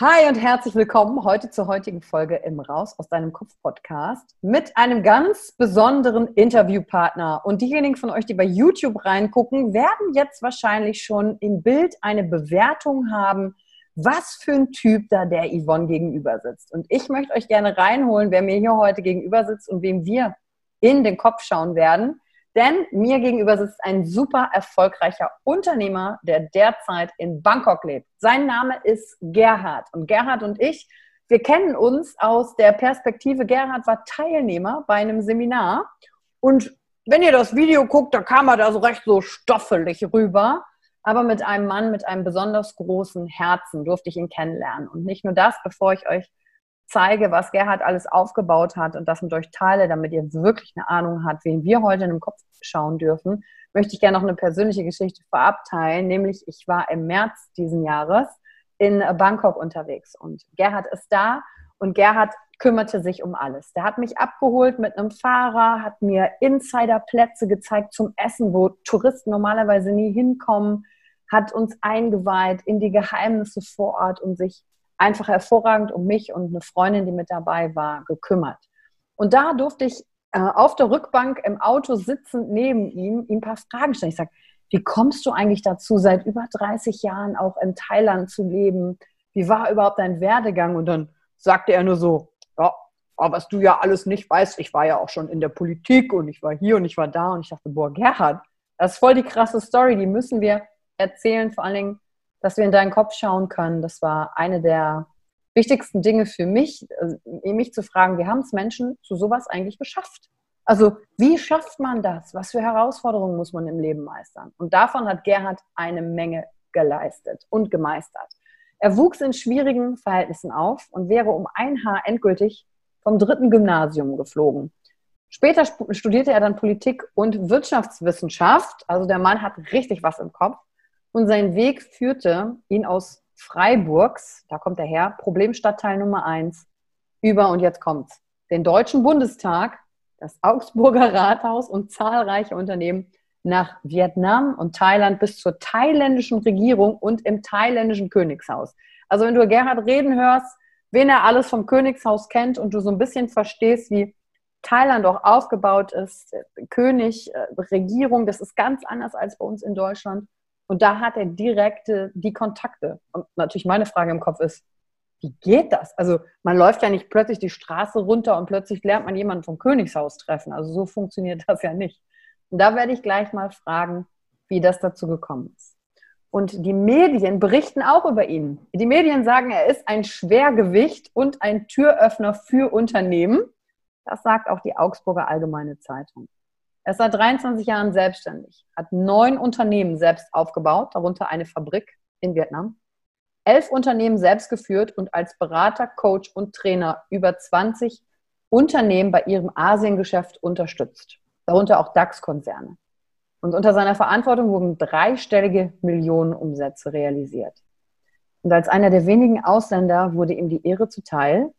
Hi und herzlich willkommen heute zur heutigen Folge im Raus aus deinem Kopf Podcast mit einem ganz besonderen Interviewpartner. Und diejenigen von euch, die bei YouTube reingucken, werden jetzt wahrscheinlich schon im Bild eine Bewertung haben, was für ein Typ da der Yvonne gegenüber sitzt. Und ich möchte euch gerne reinholen, wer mir hier heute gegenüber sitzt und wem wir in den Kopf schauen werden. Denn mir gegenüber sitzt ein super erfolgreicher Unternehmer, der derzeit in Bangkok lebt. Sein Name ist Gerhard. Und Gerhard und ich, wir kennen uns aus der Perspektive, Gerhard war Teilnehmer bei einem Seminar. Und wenn ihr das Video guckt, da kam er da so recht so stoffelig rüber. Aber mit einem Mann mit einem besonders großen Herzen durfte ich ihn kennenlernen. Und nicht nur das, bevor ich euch zeige, was Gerhard alles aufgebaut hat und das mit euch teile, damit ihr wirklich eine Ahnung habt, wen wir heute in den Kopf schauen dürfen, möchte ich gerne noch eine persönliche Geschichte vorab teilen, nämlich ich war im März diesen Jahres in Bangkok unterwegs und Gerhard ist da und Gerhard kümmerte sich um alles. Der hat mich abgeholt mit einem Fahrer, hat mir Insiderplätze gezeigt zum Essen, wo Touristen normalerweise nie hinkommen, hat uns eingeweiht in die Geheimnisse vor Ort und sich einfach hervorragend um mich und eine Freundin, die mit dabei war, gekümmert. Und da durfte ich äh, auf der Rückbank im Auto sitzend neben ihm ihm ein paar Fragen stellen. Ich sage, wie kommst du eigentlich dazu, seit über 30 Jahren auch in Thailand zu leben? Wie war überhaupt dein Werdegang? Und dann sagte er nur so, ja, aber was du ja alles nicht weißt, ich war ja auch schon in der Politik und ich war hier und ich war da und ich dachte, boah, Gerhard, das ist voll die krasse Story, die müssen wir erzählen, vor allen Dingen dass wir in deinen Kopf schauen können, das war eine der wichtigsten Dinge für mich, äh, mich zu fragen, wie haben es Menschen zu sowas eigentlich geschafft? Also wie schafft man das? Was für Herausforderungen muss man im Leben meistern? Und davon hat Gerhard eine Menge geleistet und gemeistert. Er wuchs in schwierigen Verhältnissen auf und wäre um ein Haar endgültig vom dritten Gymnasium geflogen. Später studierte er dann Politik und Wirtschaftswissenschaft. Also der Mann hat richtig was im Kopf. Und sein Weg führte ihn aus Freiburgs, da kommt er her, Problemstadtteil Nummer eins, über, und jetzt kommt's, den Deutschen Bundestag, das Augsburger Rathaus und zahlreiche Unternehmen nach Vietnam und Thailand bis zur thailändischen Regierung und im thailändischen Königshaus. Also wenn du Gerhard reden hörst, wen er alles vom Königshaus kennt und du so ein bisschen verstehst, wie Thailand auch aufgebaut ist, König, äh, Regierung, das ist ganz anders als bei uns in Deutschland Und da hat er direkte die Kontakte. Und natürlich meine Frage im Kopf ist, wie geht das? Also man läuft ja nicht plötzlich die Straße runter und plötzlich lernt man jemanden vom Königshaus treffen. Also so funktioniert das ja nicht. Und da werde ich gleich mal fragen, wie das dazu gekommen ist. Und die Medien berichten auch über ihn. Die Medien sagen, er ist ein Schwergewicht und ein Türöffner für Unternehmen. Das sagt auch die Augsburger Allgemeine Zeitung. Er ist seit 23 Jahren selbstständig, hat neun Unternehmen selbst aufgebaut, darunter eine Fabrik in Vietnam, elf Unternehmen selbst geführt und als Berater, Coach und Trainer über 20 Unternehmen bei ihrem Asiengeschäft unterstützt, darunter auch DAX-Konzerne. Und unter seiner Verantwortung wurden dreistellige Millionenumsätze realisiert. Und als einer der wenigen Ausländer wurde ihm die Ehre zuteil,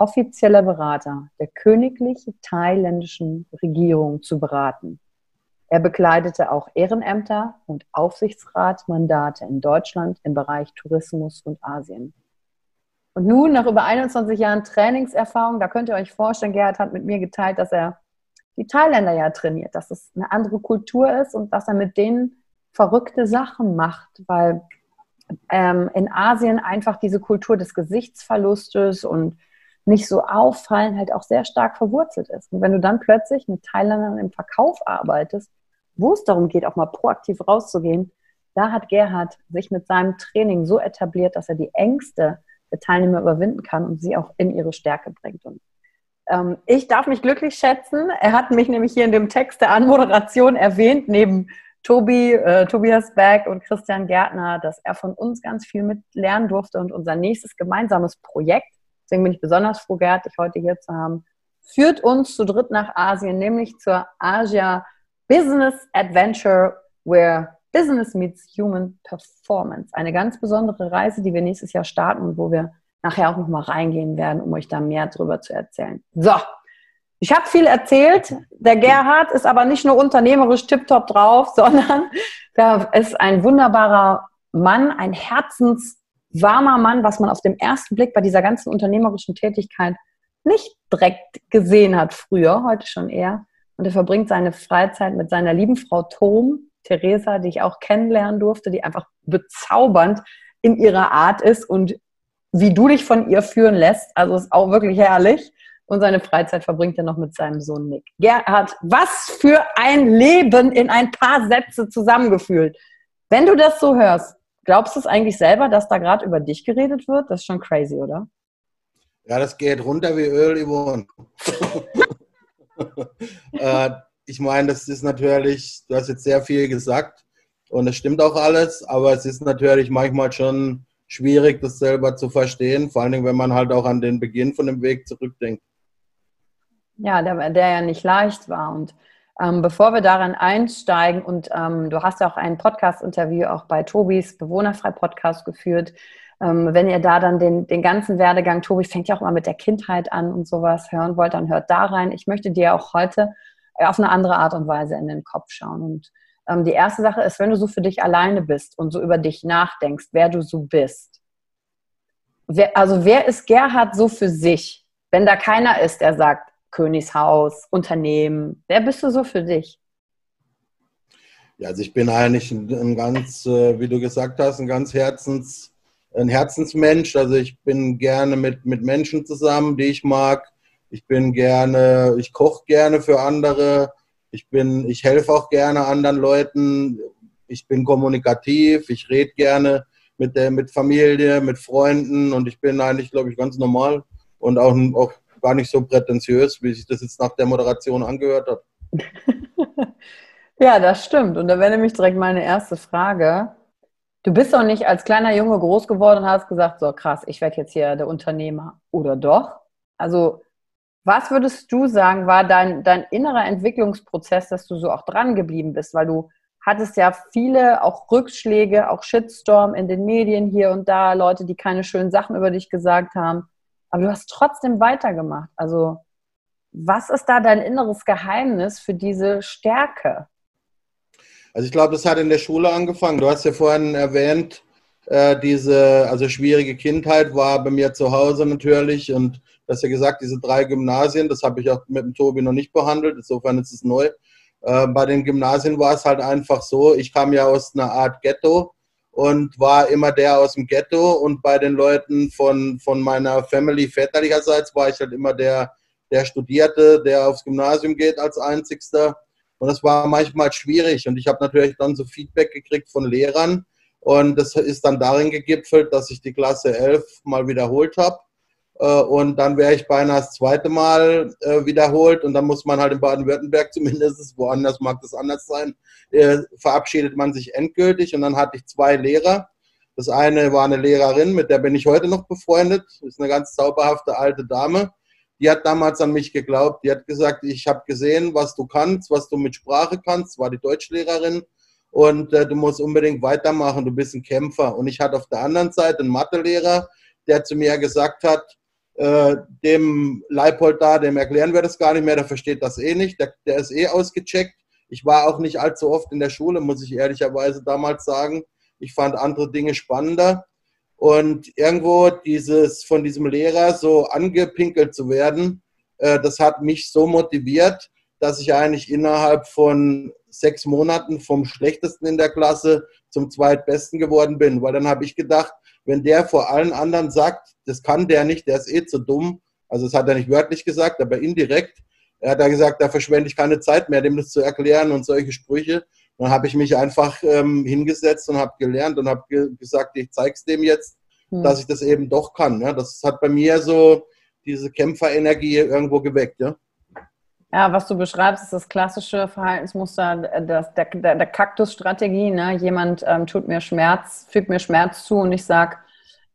offizieller Berater der königlich thailändischen Regierung zu beraten. Er bekleidete auch Ehrenämter und Aufsichtsratmandate in Deutschland im Bereich Tourismus und Asien. Und nun, nach über 21 Jahren Trainingserfahrung, da könnt ihr euch vorstellen, Gerhard hat mit mir geteilt, dass er die Thailänder ja trainiert, dass es eine andere Kultur ist und dass er mit denen verrückte Sachen macht, weil ähm, in Asien einfach diese Kultur des Gesichtsverlustes und nicht so auffallen, halt auch sehr stark verwurzelt ist. Und wenn du dann plötzlich mit Thailändern im Verkauf arbeitest, wo es darum geht, auch mal proaktiv rauszugehen, da hat Gerhard sich mit seinem Training so etabliert, dass er die Ängste der Teilnehmer überwinden kann und sie auch in ihre Stärke bringt. Und ähm, ich darf mich glücklich schätzen. Er hat mich nämlich hier in dem Text der Anmoderation erwähnt, neben Tobi, äh, Tobias Beck und Christian Gärtner, dass er von uns ganz viel mit lernen durfte und unser nächstes gemeinsames Projekt Deswegen bin ich besonders froh, Gerd, dich heute hier zu haben. Führt uns zu dritt nach Asien, nämlich zur Asia Business Adventure, where Business meets Human Performance. Eine ganz besondere Reise, die wir nächstes Jahr starten und wo wir nachher auch nochmal reingehen werden, um euch da mehr drüber zu erzählen. So, ich habe viel erzählt. Der Gerhard ist aber nicht nur unternehmerisch tiptop drauf, sondern da ist ein wunderbarer Mann, ein Herzens warmer Mann, was man auf dem ersten Blick bei dieser ganzen unternehmerischen Tätigkeit nicht direkt gesehen hat früher, heute schon eher. Und er verbringt seine Freizeit mit seiner lieben Frau Tom, Theresa, die ich auch kennenlernen durfte, die einfach bezaubernd in ihrer Art ist und wie du dich von ihr führen lässt. Also ist auch wirklich herrlich. Und seine Freizeit verbringt er noch mit seinem Sohn Nick. Gerhard, was für ein Leben in ein paar Sätze zusammengefühlt. Wenn du das so hörst, Glaubst du es eigentlich selber, dass da gerade über dich geredet wird? Das ist schon crazy, oder? Ja, das geht runter wie Öl, Yvonne. äh, ich meine, das ist natürlich, du hast jetzt sehr viel gesagt und es stimmt auch alles, aber es ist natürlich manchmal schon schwierig, das selber zu verstehen, vor allen Dingen, wenn man halt auch an den Beginn von dem Weg zurückdenkt. Ja, der, der ja nicht leicht war und ähm, bevor wir daran einsteigen, und ähm, du hast ja auch ein Podcast-Interview auch bei Tobis Bewohnerfrei-Podcast geführt, ähm, wenn ihr da dann den, den ganzen Werdegang, Tobi fängt ja auch immer mit der Kindheit an und sowas hören wollt, dann hört da rein. Ich möchte dir auch heute auf eine andere Art und Weise in den Kopf schauen. Und ähm, die erste Sache ist, wenn du so für dich alleine bist und so über dich nachdenkst, wer du so bist. Wer, also wer ist Gerhard so für sich? Wenn da keiner ist, der sagt, Königshaus, Unternehmen? Wer bist du so für dich? Ja, also ich bin eigentlich ein, ein ganz, äh, wie du gesagt hast, ein ganz Herzens, ein Herzensmensch. Also ich bin gerne mit, mit Menschen zusammen, die ich mag. Ich bin gerne, ich koche gerne für andere. Ich bin, ich helfe auch gerne anderen Leuten. Ich bin kommunikativ. Ich rede gerne mit der, mit Familie, mit Freunden und ich bin eigentlich, glaube ich, ganz normal und auch, auch gar nicht so prätentiös, wie sich das jetzt nach der Moderation angehört hat. ja, das stimmt. Und da wäre nämlich direkt meine erste Frage. Du bist doch nicht als kleiner Junge groß geworden und hast gesagt, so krass, ich werde jetzt hier der Unternehmer. Oder doch? Also, was würdest du sagen, war dein, dein innerer Entwicklungsprozess, dass du so auch dran geblieben bist? Weil du hattest ja viele auch Rückschläge, auch Shitstorm in den Medien hier und da, Leute, die keine schönen Sachen über dich gesagt haben. Aber du hast trotzdem weitergemacht. Also, was ist da dein inneres Geheimnis für diese Stärke? Also ich glaube, das hat in der Schule angefangen. Du hast ja vorhin erwähnt, äh, diese also schwierige Kindheit war bei mir zu Hause natürlich und du hast ja gesagt, diese drei Gymnasien, das habe ich auch mit dem Tobi noch nicht behandelt, insofern ist es neu. Äh, bei den Gymnasien war es halt einfach so, ich kam ja aus einer Art Ghetto und war immer der aus dem Ghetto und bei den Leuten von, von meiner Family väterlicherseits war ich halt immer der, der Studierte, der aufs Gymnasium geht als einzigster. Und das war manchmal schwierig und ich habe natürlich dann so Feedback gekriegt von Lehrern und das ist dann darin gegipfelt, dass ich die Klasse 11 mal wiederholt habe und dann wäre ich beinahe das zweite Mal äh, wiederholt und dann muss man halt in Baden-Württemberg zumindest, woanders mag das anders sein, äh, verabschiedet man sich endgültig und dann hatte ich zwei Lehrer. Das eine war eine Lehrerin, mit der bin ich heute noch befreundet, ist eine ganz zauberhafte alte Dame. Die hat damals an mich geglaubt. Die hat gesagt, ich habe gesehen, was du kannst, was du mit Sprache kannst, war die Deutschlehrerin und äh, du musst unbedingt weitermachen, du bist ein Kämpfer. Und ich hatte auf der anderen Seite einen Mathelehrer, der zu mir gesagt hat, äh, dem Leipold da, dem erklären wir das gar nicht mehr, der versteht das eh nicht, der, der ist eh ausgecheckt. Ich war auch nicht allzu oft in der Schule, muss ich ehrlicherweise damals sagen. Ich fand andere Dinge spannender. Und irgendwo dieses von diesem Lehrer so angepinkelt zu werden, äh, das hat mich so motiviert, dass ich eigentlich innerhalb von sechs Monaten vom schlechtesten in der Klasse zum zweitbesten geworden bin. Weil dann habe ich gedacht, wenn der vor allen anderen sagt, das kann der nicht, der ist eh zu dumm, also das hat er nicht wörtlich gesagt, aber indirekt, er hat da gesagt, da verschwende ich keine Zeit mehr, dem das zu erklären und solche Sprüche. Dann habe ich mich einfach ähm, hingesetzt und habe gelernt und habe ge gesagt, ich zeige es dem jetzt, hm. dass ich das eben doch kann. Ja? Das hat bei mir so diese Kämpferenergie irgendwo geweckt. Ja? Ja, was du beschreibst, ist das klassische Verhaltensmuster das, der, der, der Kaktusstrategie. Ne? Jemand ähm, tut mir Schmerz, fügt mir Schmerz zu und ich sage,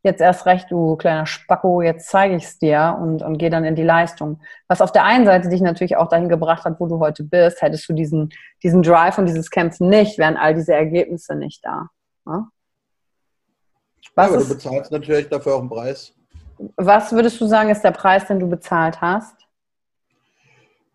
jetzt erst recht, du kleiner Spacko, jetzt zeige ich es dir und, und gehe dann in die Leistung. Was auf der einen Seite dich natürlich auch dahin gebracht hat, wo du heute bist, hättest du diesen, diesen Drive und dieses Kämpfen nicht, wären all diese Ergebnisse nicht da. Ne? Was ja, aber ist, du bezahlst natürlich dafür auch einen Preis. Was würdest du sagen, ist der Preis, den du bezahlt hast?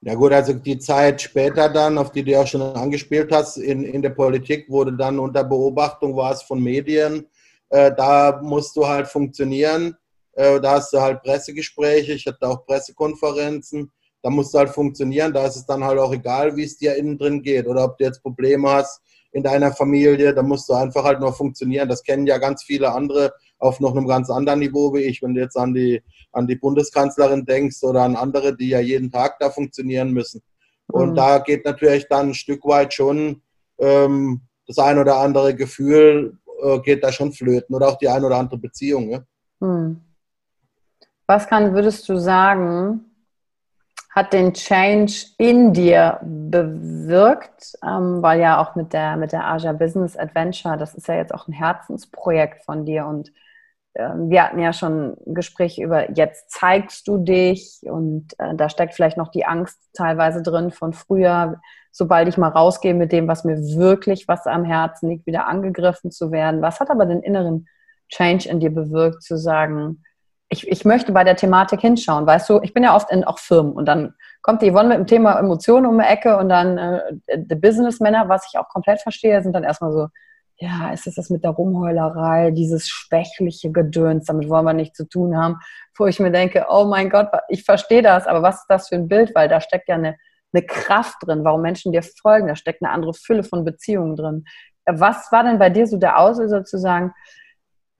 Ja gut, also die Zeit später dann, auf die du auch schon angespielt hast, in, in der Politik wurde dann unter Beobachtung, war es von Medien, äh, da musst du halt funktionieren, äh, da hast du halt Pressegespräche, ich hatte auch Pressekonferenzen, da musst du halt funktionieren, da ist es dann halt auch egal, wie es dir innen drin geht oder ob du jetzt Probleme hast in deiner Familie, da musst du einfach halt noch funktionieren. Das kennen ja ganz viele andere auf noch einem ganz anderen Niveau wie ich. Wenn du jetzt an die, an die Bundeskanzlerin denkst oder an andere, die ja jeden Tag da funktionieren müssen. Und mhm. da geht natürlich dann ein Stück weit schon ähm, das ein oder andere Gefühl äh, geht da schon flöten oder auch die ein oder andere Beziehung. Ja? Mhm. Was kann, würdest du sagen, hat den Change in dir bewirkt, ähm, weil ja auch mit der, mit der Aja Business Adventure, das ist ja jetzt auch ein Herzensprojekt von dir und wir hatten ja schon ein Gespräch über, jetzt zeigst du dich und äh, da steckt vielleicht noch die Angst teilweise drin von früher, sobald ich mal rausgehe mit dem, was mir wirklich was am Herzen liegt, wieder angegriffen zu werden. Was hat aber den inneren Change in dir bewirkt, zu sagen, ich, ich möchte bei der Thematik hinschauen, weißt du, ich bin ja oft in auch Firmen und dann kommt die Yvonne mit dem Thema Emotionen um die Ecke und dann äh, die Businessmänner, was ich auch komplett verstehe, sind dann erstmal so, ja, ist es das mit der Rumheulerei, dieses schwächliche Gedöns, damit wollen wir nichts zu tun haben, wo ich mir denke, oh mein Gott, ich verstehe das, aber was ist das für ein Bild, weil da steckt ja eine, eine Kraft drin, warum Menschen dir folgen, da steckt eine andere Fülle von Beziehungen drin. Was war denn bei dir so der Auslöser zu sagen,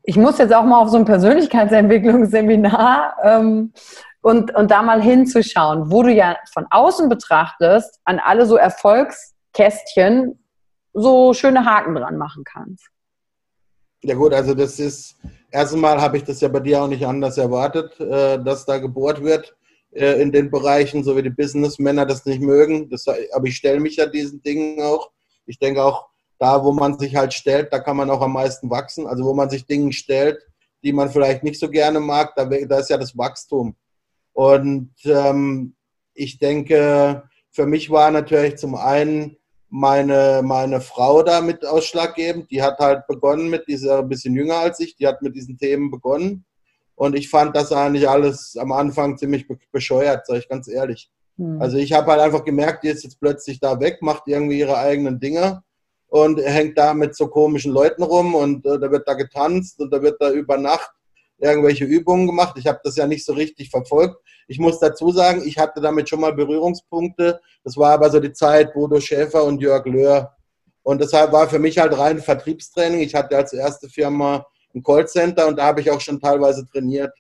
ich muss jetzt auch mal auf so ein Persönlichkeitsentwicklungsseminar ähm, und, und da mal hinzuschauen, wo du ja von außen betrachtest, an alle so Erfolgskästchen so schöne Haken dran machen kannst. Ja gut, also das ist, erstmal habe ich das ja bei dir auch nicht anders erwartet, äh, dass da gebohrt wird äh, in den Bereichen, so wie die Businessmänner das nicht mögen. Das, aber ich stelle mich ja diesen Dingen auch. Ich denke auch, da wo man sich halt stellt, da kann man auch am meisten wachsen. Also wo man sich Dingen stellt, die man vielleicht nicht so gerne mag, da, da ist ja das Wachstum. Und ähm, ich denke, für mich war natürlich zum einen meine, meine Frau da mit ausschlaggebend. Die hat halt begonnen mit dieser, ein bisschen jünger als ich, die hat mit diesen Themen begonnen. Und ich fand das eigentlich alles am Anfang ziemlich bescheuert, sage ich ganz ehrlich. Mhm. Also ich habe halt einfach gemerkt, die ist jetzt plötzlich da weg, macht irgendwie ihre eigenen Dinge und hängt da mit so komischen Leuten rum und äh, da wird da getanzt und da wird da über Nacht irgendwelche Übungen gemacht. Ich habe das ja nicht so richtig verfolgt. Ich muss dazu sagen, ich hatte damit schon mal Berührungspunkte. Das war aber so die Zeit Bodo Schäfer und Jörg Löhr. Und deshalb war für mich halt rein Vertriebstraining. Ich hatte als erste Firma ein Callcenter und da habe ich auch schon teilweise trainiert.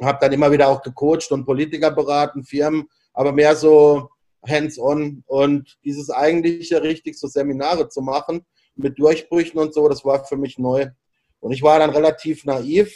Habe dann immer wieder auch gecoacht und Politiker beraten, Firmen, aber mehr so hands-on. Und dieses eigentliche richtig so Seminare zu machen mit Durchbrüchen und so, das war für mich neu. Und ich war dann relativ naiv,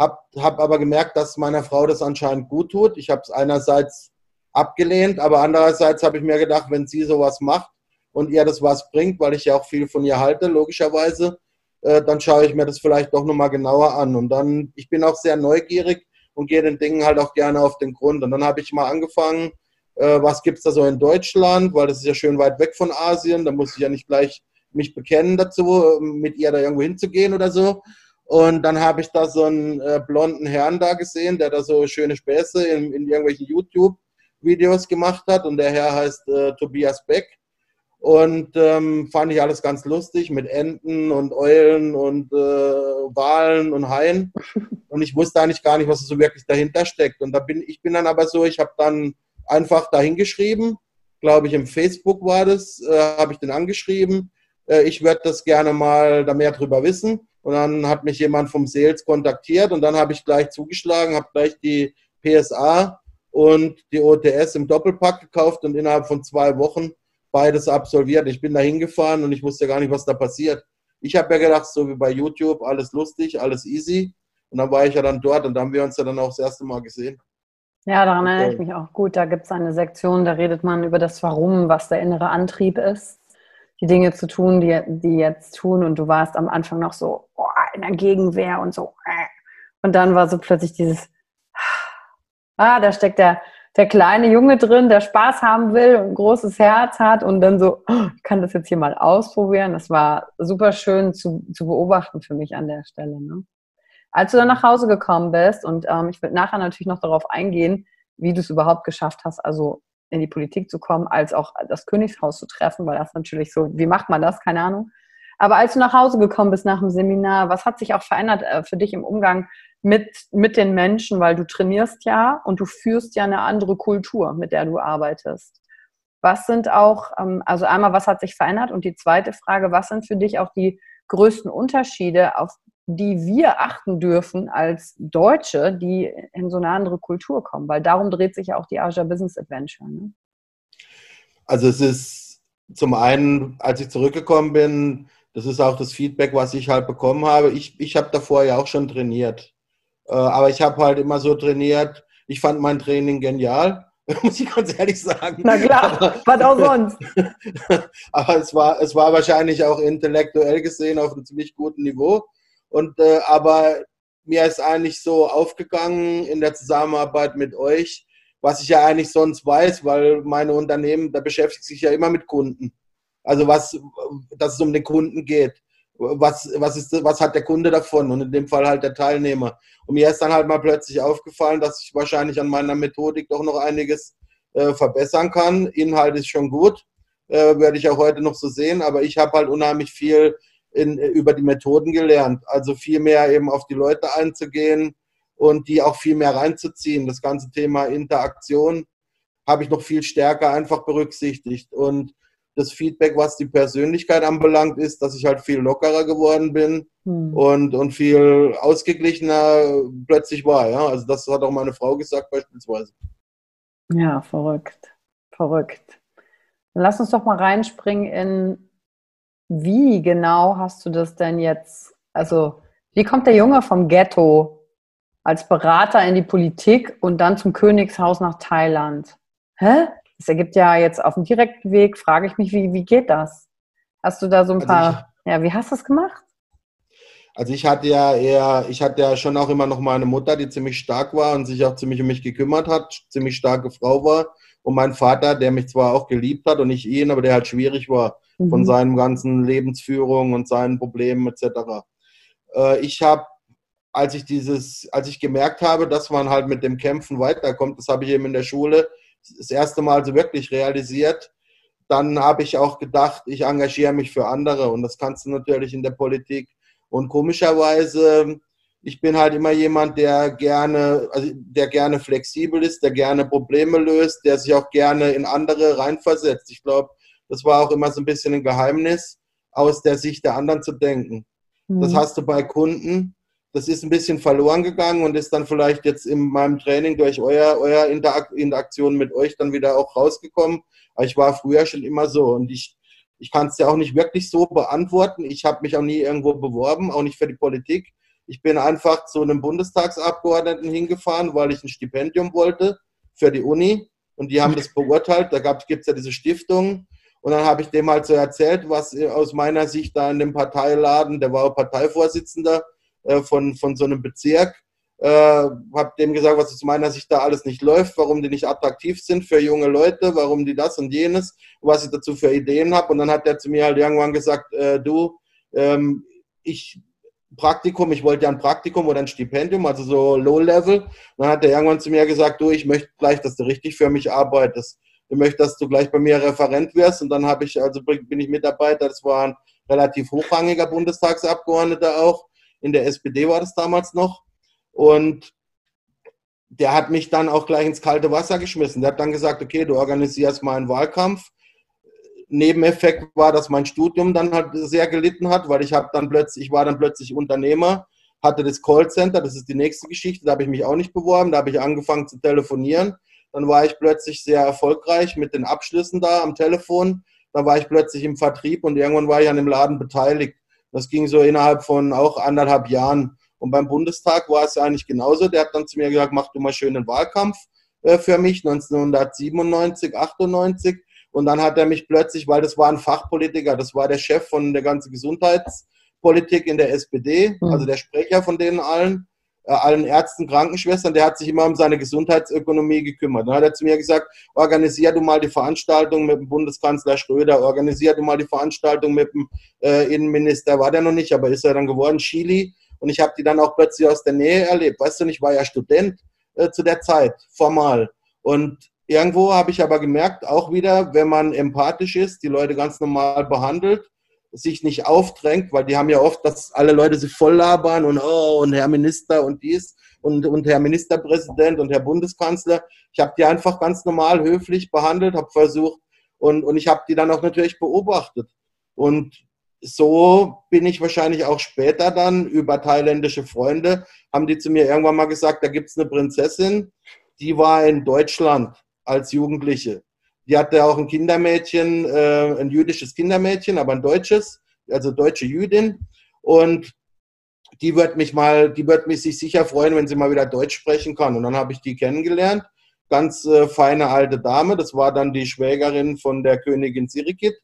habe hab aber gemerkt, dass meiner Frau das anscheinend gut tut. Ich habe es einerseits abgelehnt, aber andererseits habe ich mir gedacht, wenn sie sowas macht und ihr das was bringt, weil ich ja auch viel von ihr halte, logischerweise, äh, dann schaue ich mir das vielleicht doch nochmal genauer an. Und dann, ich bin auch sehr neugierig und gehe den Dingen halt auch gerne auf den Grund. Und dann habe ich mal angefangen, äh, was gibt es da so in Deutschland, weil das ist ja schön weit weg von Asien, da muss ich ja nicht gleich mich bekennen dazu, mit ihr da irgendwo hinzugehen oder so. Und dann habe ich da so einen äh, blonden Herrn da gesehen, der da so schöne Späße in, in irgendwelchen YouTube-Videos gemacht hat. Und der Herr heißt äh, Tobias Beck. Und ähm, fand ich alles ganz lustig mit Enten und Eulen und äh, Walen und Haien. Und ich wusste eigentlich gar nicht, was so wirklich dahinter steckt. Und da bin ich bin dann aber so, ich habe dann einfach dahin geschrieben, glaube ich, im Facebook war das, äh, habe ich den angeschrieben. Äh, ich würde das gerne mal da mehr drüber wissen. Und dann hat mich jemand vom Sales kontaktiert und dann habe ich gleich zugeschlagen, habe gleich die PSA und die OTS im Doppelpack gekauft und innerhalb von zwei Wochen beides absolviert. Ich bin da hingefahren und ich wusste gar nicht, was da passiert. Ich habe ja gedacht, so wie bei YouTube, alles lustig, alles easy. Und dann war ich ja dann dort und da haben wir uns ja dann auch das erste Mal gesehen. Ja, daran erinnere ich mich auch gut. Da gibt es eine Sektion, da redet man über das Warum, was der innere Antrieb ist, die Dinge zu tun, die, die jetzt tun. Und du warst am Anfang noch so oh, in der Gegenwehr und so. Äh. Und dann war so plötzlich dieses, ah, da steckt der, der kleine Junge drin, der Spaß haben will und ein großes Herz hat und dann so, oh, ich kann das jetzt hier mal ausprobieren. Das war super schön zu, zu beobachten für mich an der Stelle. Ne? Als du dann nach Hause gekommen bist, und ähm, ich will nachher natürlich noch darauf eingehen, wie du es überhaupt geschafft hast, also in die Politik zu kommen, als auch das Königshaus zu treffen, weil das natürlich so, wie macht man das? Keine Ahnung. Aber als du nach Hause gekommen bist nach dem Seminar, was hat sich auch verändert äh, für dich im Umgang mit, mit den Menschen? Weil du trainierst ja und du führst ja eine andere Kultur, mit der du arbeitest. Was sind auch, ähm, also einmal, was hat sich verändert? Und die zweite Frage, was sind für dich auch die größten Unterschiede, auf die wir achten dürfen als Deutsche, die in so eine andere Kultur kommen, weil darum dreht sich ja auch die Asia Business Adventure. Ne? Also es ist zum einen, als ich zurückgekommen bin, das ist auch das Feedback, was ich halt bekommen habe. Ich, ich habe davor ja auch schon trainiert, äh, aber ich habe halt immer so trainiert. Ich fand mein Training genial muss ich ganz ehrlich sagen. Na klar, was auch sonst. aber es war, es war wahrscheinlich auch intellektuell gesehen auf einem ziemlich guten Niveau. Und äh, aber mir ist eigentlich so aufgegangen in der Zusammenarbeit mit euch, was ich ja eigentlich sonst weiß, weil meine Unternehmen, da beschäftigt sich ja immer mit Kunden. Also was, dass es um den Kunden geht. Was, was, ist, was hat der Kunde davon? Und in dem Fall halt der Teilnehmer. Und mir ist dann halt mal plötzlich aufgefallen, dass ich wahrscheinlich an meiner Methodik doch noch einiges äh, verbessern kann. Inhalt ist schon gut, äh, werde ich auch heute noch so sehen, aber ich habe halt unheimlich viel in, über die Methoden gelernt. Also viel mehr eben auf die Leute einzugehen und die auch viel mehr reinzuziehen. Das ganze Thema Interaktion habe ich noch viel stärker einfach berücksichtigt. Und das Feedback, was die Persönlichkeit anbelangt, ist, dass ich halt viel lockerer geworden bin hm. und, und viel ausgeglichener plötzlich war. Ja? Also das hat auch meine Frau gesagt beispielsweise. Ja, verrückt. Verrückt. Dann lass uns doch mal reinspringen in wie genau hast du das denn jetzt? Also, wie kommt der Junge vom Ghetto als Berater in die Politik und dann zum Königshaus nach Thailand? Hä? Das ergibt ja jetzt auf dem direkten Weg, frage ich mich, wie, wie geht das? Hast du da so ein also paar, ich, ja, wie hast du es gemacht? Also ich hatte ja eher, ich hatte ja schon auch immer noch meine Mutter, die ziemlich stark war und sich auch ziemlich um mich gekümmert hat, ziemlich starke Frau war. Und mein Vater, der mich zwar auch geliebt hat und ich ihn, aber der halt schwierig war von mhm. seinem ganzen Lebensführung und seinen Problemen etc. Äh, ich habe, als ich dieses, als ich gemerkt habe, dass man halt mit dem Kämpfen weiterkommt, das habe ich eben in der Schule das erste Mal so wirklich realisiert. Dann habe ich auch gedacht, ich engagiere mich für andere und das kannst du natürlich in der Politik. Und komischerweise ich bin halt immer jemand, der gerne, also der gerne flexibel ist, der gerne Probleme löst, der sich auch gerne in andere reinversetzt. Ich glaube, das war auch immer so ein bisschen ein Geheimnis, aus der Sicht der anderen zu denken. Mhm. Das hast du bei Kunden. Das ist ein bisschen verloren gegangen und ist dann vielleicht jetzt in meinem Training durch euer, euer Interaktion mit euch dann wieder auch rausgekommen. Aber ich war früher schon immer so und ich, ich kann es ja auch nicht wirklich so beantworten. Ich habe mich auch nie irgendwo beworben, auch nicht für die Politik. Ich bin einfach zu einem Bundestagsabgeordneten hingefahren, weil ich ein Stipendium wollte für die Uni. Und die haben das beurteilt. Da gibt es ja diese Stiftung. Und dann habe ich dem halt so erzählt, was aus meiner Sicht da in dem Parteiladen, der war auch Parteivorsitzender äh, von, von so einem Bezirk, äh, habe dem gesagt, was aus meiner Sicht da alles nicht läuft, warum die nicht attraktiv sind für junge Leute, warum die das und jenes, was ich dazu für Ideen habe. Und dann hat er zu mir halt irgendwann gesagt, äh, du, ähm, ich Praktikum, ich wollte ja ein Praktikum oder ein Stipendium, also so Low-Level. Dann hat er irgendwann zu mir gesagt, du, ich möchte gleich, dass du richtig für mich arbeitest. Ich möchte, dass du gleich bei mir Referent wirst. Und dann habe ich, also bin ich Mitarbeiter, das war ein relativ hochrangiger Bundestagsabgeordneter auch. In der SPD war das damals noch. Und der hat mich dann auch gleich ins kalte Wasser geschmissen. Der hat dann gesagt, okay, du organisierst mal einen Wahlkampf Nebeneffekt war, dass mein Studium dann halt sehr gelitten hat, weil ich habe dann plötzlich, ich war dann plötzlich Unternehmer, hatte das Callcenter, das ist die nächste Geschichte, da habe ich mich auch nicht beworben, da habe ich angefangen zu telefonieren. Dann war ich plötzlich sehr erfolgreich mit den Abschlüssen da am Telefon. Dann war ich plötzlich im Vertrieb und irgendwann war ich an dem Laden beteiligt. Das ging so innerhalb von auch anderthalb Jahren. Und beim Bundestag war es eigentlich genauso. Der hat dann zu mir gesagt, mach du mal schön einen Wahlkampf äh, für mich, 1997, 98. Und dann hat er mich plötzlich, weil das war ein Fachpolitiker, das war der Chef von der ganzen Gesundheitspolitik in der SPD, mhm. also der Sprecher von denen allen, allen Ärzten, Krankenschwestern, der hat sich immer um seine Gesundheitsökonomie gekümmert. Dann hat er zu mir gesagt, organisier du mal die Veranstaltung mit dem Bundeskanzler Schröder, organisier du mal die Veranstaltung mit dem äh, Innenminister, war der noch nicht, aber ist er dann geworden, Chili. Und ich habe die dann auch plötzlich aus der Nähe erlebt. Weißt du, ich war ja Student äh, zu der Zeit, formal. Und Irgendwo habe ich aber gemerkt, auch wieder, wenn man empathisch ist, die Leute ganz normal behandelt, sich nicht aufdrängt, weil die haben ja oft, dass alle Leute sich voll labern und oh, und Herr Minister und dies und, und Herr Ministerpräsident und Herr Bundeskanzler. Ich habe die einfach ganz normal höflich behandelt, habe versucht und, und ich habe die dann auch natürlich beobachtet. Und so bin ich wahrscheinlich auch später dann über thailändische Freunde, haben die zu mir irgendwann mal gesagt, da gibt es eine Prinzessin, die war in Deutschland als Jugendliche. Die hatte auch ein Kindermädchen, äh, ein jüdisches Kindermädchen, aber ein deutsches, also deutsche Jüdin. Und die wird mich mal, die wird mich sich sicher freuen, wenn sie mal wieder Deutsch sprechen kann. Und dann habe ich die kennengelernt. Ganz äh, feine alte Dame. Das war dann die Schwägerin von der Königin Sirikit.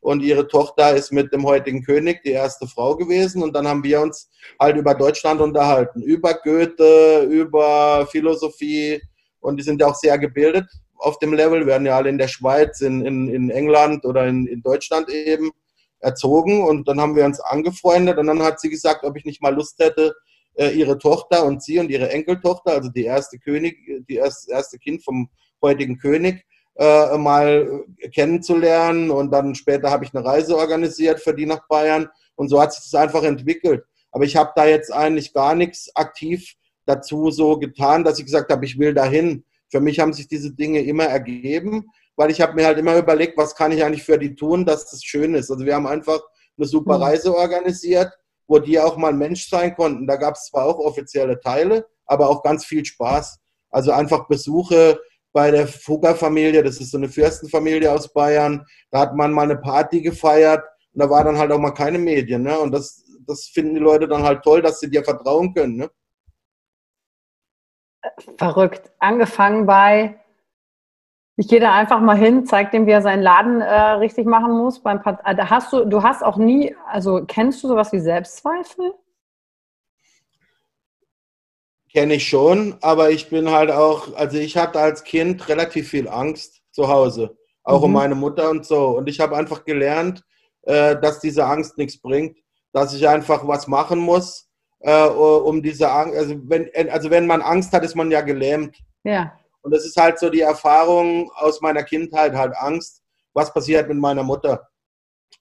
Und ihre Tochter ist mit dem heutigen König die erste Frau gewesen. Und dann haben wir uns halt über Deutschland unterhalten. Über Goethe, über Philosophie. Und die sind ja auch sehr gebildet auf dem Level, werden ja alle in der Schweiz, in, in, in England oder in, in Deutschland eben erzogen. Und dann haben wir uns angefreundet und dann hat sie gesagt, ob ich nicht mal Lust hätte, äh, ihre Tochter und sie und ihre Enkeltochter, also die erste König, die erste, erste Kind vom heutigen König, äh, mal kennenzulernen. Und dann später habe ich eine Reise organisiert für die nach Bayern. Und so hat sich das einfach entwickelt. Aber ich habe da jetzt eigentlich gar nichts aktiv dazu so getan, dass ich gesagt habe, ich will dahin für mich haben sich diese Dinge immer ergeben, weil ich habe mir halt immer überlegt, was kann ich eigentlich für die tun, dass das schön ist. Also wir haben einfach eine super mhm. Reise organisiert, wo die auch mal Mensch sein konnten. Da gab es zwar auch offizielle Teile, aber auch ganz viel Spaß. Also einfach Besuche bei der Fugger-Familie, das ist so eine Fürstenfamilie aus Bayern. Da hat man mal eine Party gefeiert und da war dann halt auch mal keine Medien. Ne? Und das, das finden die Leute dann halt toll, dass sie dir vertrauen können. Ne? Verrückt. Angefangen bei, ich gehe da einfach mal hin, zeig dem, wie er seinen Laden äh, richtig machen muss. Beim Part äh, da hast du, du hast auch nie, also kennst du sowas wie Selbstzweifel? Kenne ich schon, aber ich bin halt auch, also ich hatte als Kind relativ viel Angst zu Hause, auch mhm. um meine Mutter und so. Und ich habe einfach gelernt, äh, dass diese Angst nichts bringt, dass ich einfach was machen muss äh, um diese Angst. Also wenn, also wenn man Angst hat, ist man ja gelähmt. Ja. Und das ist halt so die Erfahrung aus meiner Kindheit, halt Angst, was passiert mit meiner Mutter.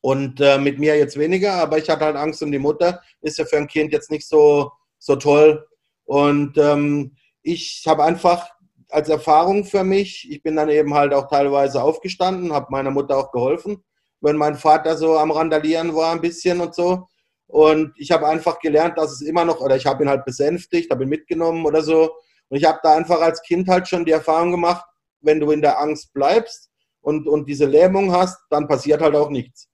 Und äh, mit mir jetzt weniger, aber ich hatte halt Angst um die Mutter. Ist ja für ein Kind jetzt nicht so so toll. Und ähm, ich habe einfach als Erfahrung für mich, ich bin dann eben halt auch teilweise aufgestanden, habe meiner Mutter auch geholfen, wenn mein Vater so am Randalieren war ein bisschen und so. Und ich habe einfach gelernt, dass es immer noch, oder ich habe ihn halt besänftigt, habe ihn mitgenommen oder so. Und ich habe da einfach als Kind halt schon die Erfahrung gemacht, wenn du in der Angst bleibst und, und diese Lähmung hast, dann passiert halt auch nichts.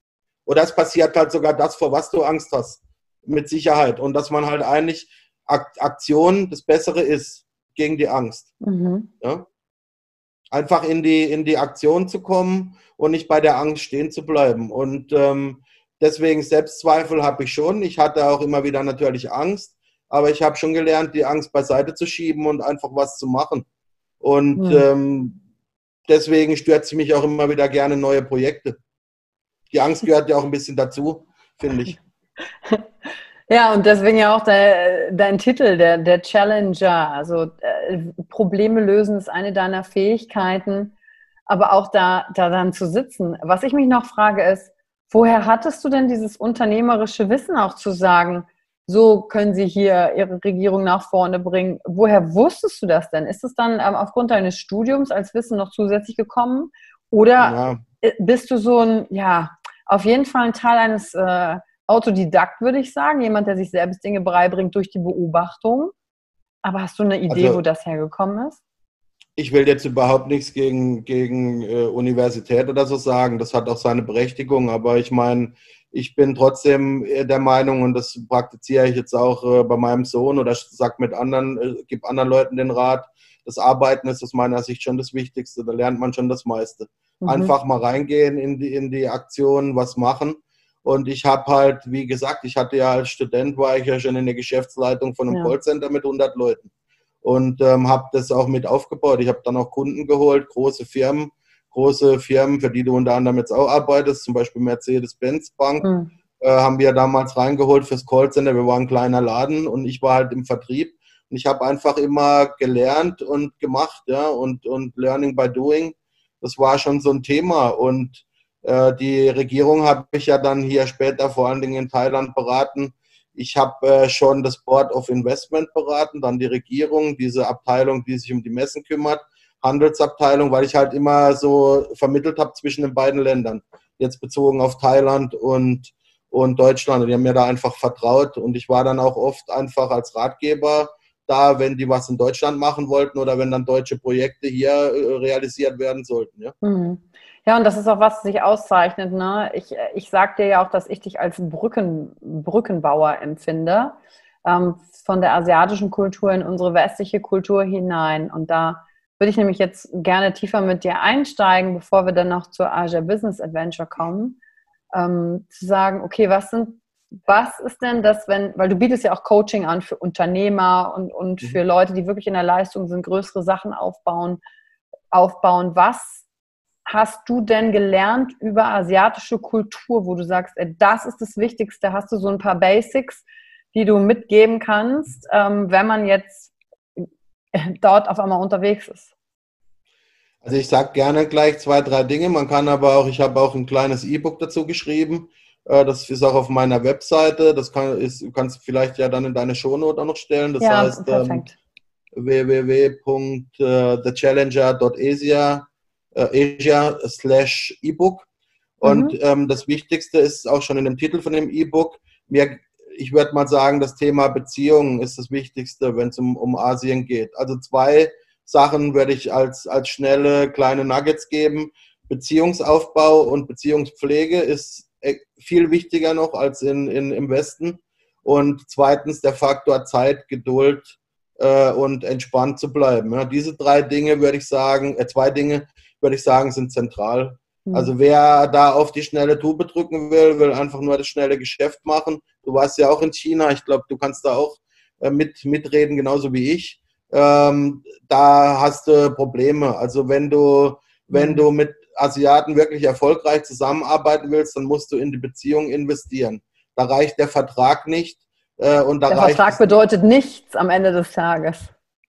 Oder es passiert halt sogar das, vor was du Angst hast. Mit Sicherheit. Und dass man halt eigentlich Aktion das Bessere ist gegen die Angst. Mhm. Ja? Einfach in die, in die Aktion zu kommen und nicht bei der Angst stehen zu bleiben. Und ähm, deswegen Selbstzweifel habe ich schon. Ich hatte auch immer wieder natürlich Angst, aber ich habe schon gelernt, die Angst beiseite zu schieben und einfach was zu machen. Und mhm. ähm, deswegen stürze ich mich auch immer wieder gerne neue Projekte. Die Angst gehört ja auch ein bisschen dazu, finde ich. Ja, und deswegen ja auch der, dein Titel, der, der Challenger. Also äh, Probleme lösen ist eine deiner Fähigkeiten, aber auch da, da dann zu sitzen. Was ich mich noch frage ist, woher hattest du denn dieses unternehmerische Wissen auch zu sagen, so können sie hier ihre Regierung nach vorne bringen? Woher wusstest du das denn? Ist es dann ähm, aufgrund deines Studiums als Wissen noch zusätzlich gekommen? Oder ja. Bist du so ein, ja, auf jeden Fall ein Teil eines äh, Autodidakt, würde ich sagen, jemand, der sich selbst Dinge beibringt durch die Beobachtung. Aber hast du eine Idee, also, wo das hergekommen ist? Ich will jetzt überhaupt nichts gegen, gegen äh, Universität oder so sagen. Das hat auch seine Berechtigung. Aber ich meine, ich bin trotzdem der Meinung, und das praktiziere ich jetzt auch äh, bei meinem Sohn oder sag mit anderen, äh, gebe anderen Leuten den Rat, das Arbeiten ist aus meiner Sicht schon das Wichtigste. Da lernt man schon das meiste. Mhm. Einfach mal reingehen in die, in die Aktion, was machen und ich habe halt, wie gesagt, ich hatte ja als Student, war ich ja schon in der Geschäftsleitung von einem ja. Callcenter mit 100 Leuten. Und ähm, habe das auch mit aufgebaut. Ich habe dann auch Kunden geholt, große Firmen, große Firmen, für die du unter anderem jetzt auch arbeitest, zum Beispiel Mercedes-Benz Bank, mhm. äh, haben wir damals reingeholt fürs Callcenter. Wir waren ein kleiner Laden und ich war halt im Vertrieb. Und ich habe einfach immer gelernt und gemacht, ja, und, und Learning by Doing. Das war schon so ein Thema. Und äh, die Regierung habe ich ja dann hier später vor allen Dingen in Thailand beraten. Ich habe äh, schon das Board of Investment beraten, dann die Regierung, diese Abteilung, die sich um die Messen kümmert, Handelsabteilung, weil ich halt immer so vermittelt habe zwischen den beiden Ländern. Jetzt bezogen auf Thailand und, und Deutschland. Die haben mir da einfach vertraut. Und ich war dann auch oft einfach als Ratgeber da, wenn die was in Deutschland machen wollten oder wenn dann deutsche Projekte hier äh, realisiert werden sollten. Ja? Mhm. Ja, und das ist auch was sich auszeichnet. Ne? Ich, ich sag dir ja auch, dass ich dich als Brücken, Brückenbauer empfinde, ähm, von der asiatischen Kultur in unsere westliche Kultur hinein. Und da würde ich nämlich jetzt gerne tiefer mit dir einsteigen, bevor wir dann noch zur Asia Business Adventure kommen, ähm, zu sagen, okay, was sind was ist denn das, wenn, weil du bietest ja auch Coaching an für Unternehmer und, und mhm. für Leute, die wirklich in der Leistung sind, größere Sachen aufbauen, aufbauen. Was hast du denn gelernt über asiatische Kultur, wo du sagst, das ist das Wichtigste? Hast du so ein paar Basics, die du mitgeben kannst, ähm, wenn man jetzt dort auf einmal unterwegs ist? Also ich sage gerne gleich zwei, drei Dinge. Man kann aber auch, ich habe auch ein kleines E-Book dazu geschrieben. Äh, das ist auch auf meiner Webseite. Das kann, ist, du kannst vielleicht ja dann in deine Shownote auch noch stellen. Das ja, heißt ähm, www.thechallenger.asia äh, Asia slash E-Book. Und mhm. ähm, das Wichtigste ist auch schon in dem Titel von dem E-Book. Ich würde mal sagen, das Thema Beziehungen ist das Wichtigste, wenn es um, um Asien geht. Also zwei Sachen würde ich als, als schnelle kleine Nuggets geben. Beziehungsaufbau und Beziehungspflege ist äh, viel wichtiger noch als in, in, im Westen. Und zweitens der Faktor Zeit, Geduld äh, und entspannt zu bleiben. Ja, diese drei Dinge würde ich sagen, äh, zwei Dinge würde ich sagen, sind zentral. Mhm. Also wer da auf die schnelle Tube drücken will, will einfach nur das schnelle Geschäft machen. Du warst ja auch in China, ich glaube, du kannst da auch äh, mit, mitreden, genauso wie ich. Ähm, da hast du Probleme. Also wenn du, wenn hm. du mit Asiaten wirklich erfolgreich zusammenarbeiten willst, dann musst du in die Beziehung investieren. Da reicht der Vertrag nicht. Äh, und da der Vertrag bedeutet nichts am Ende des Tages.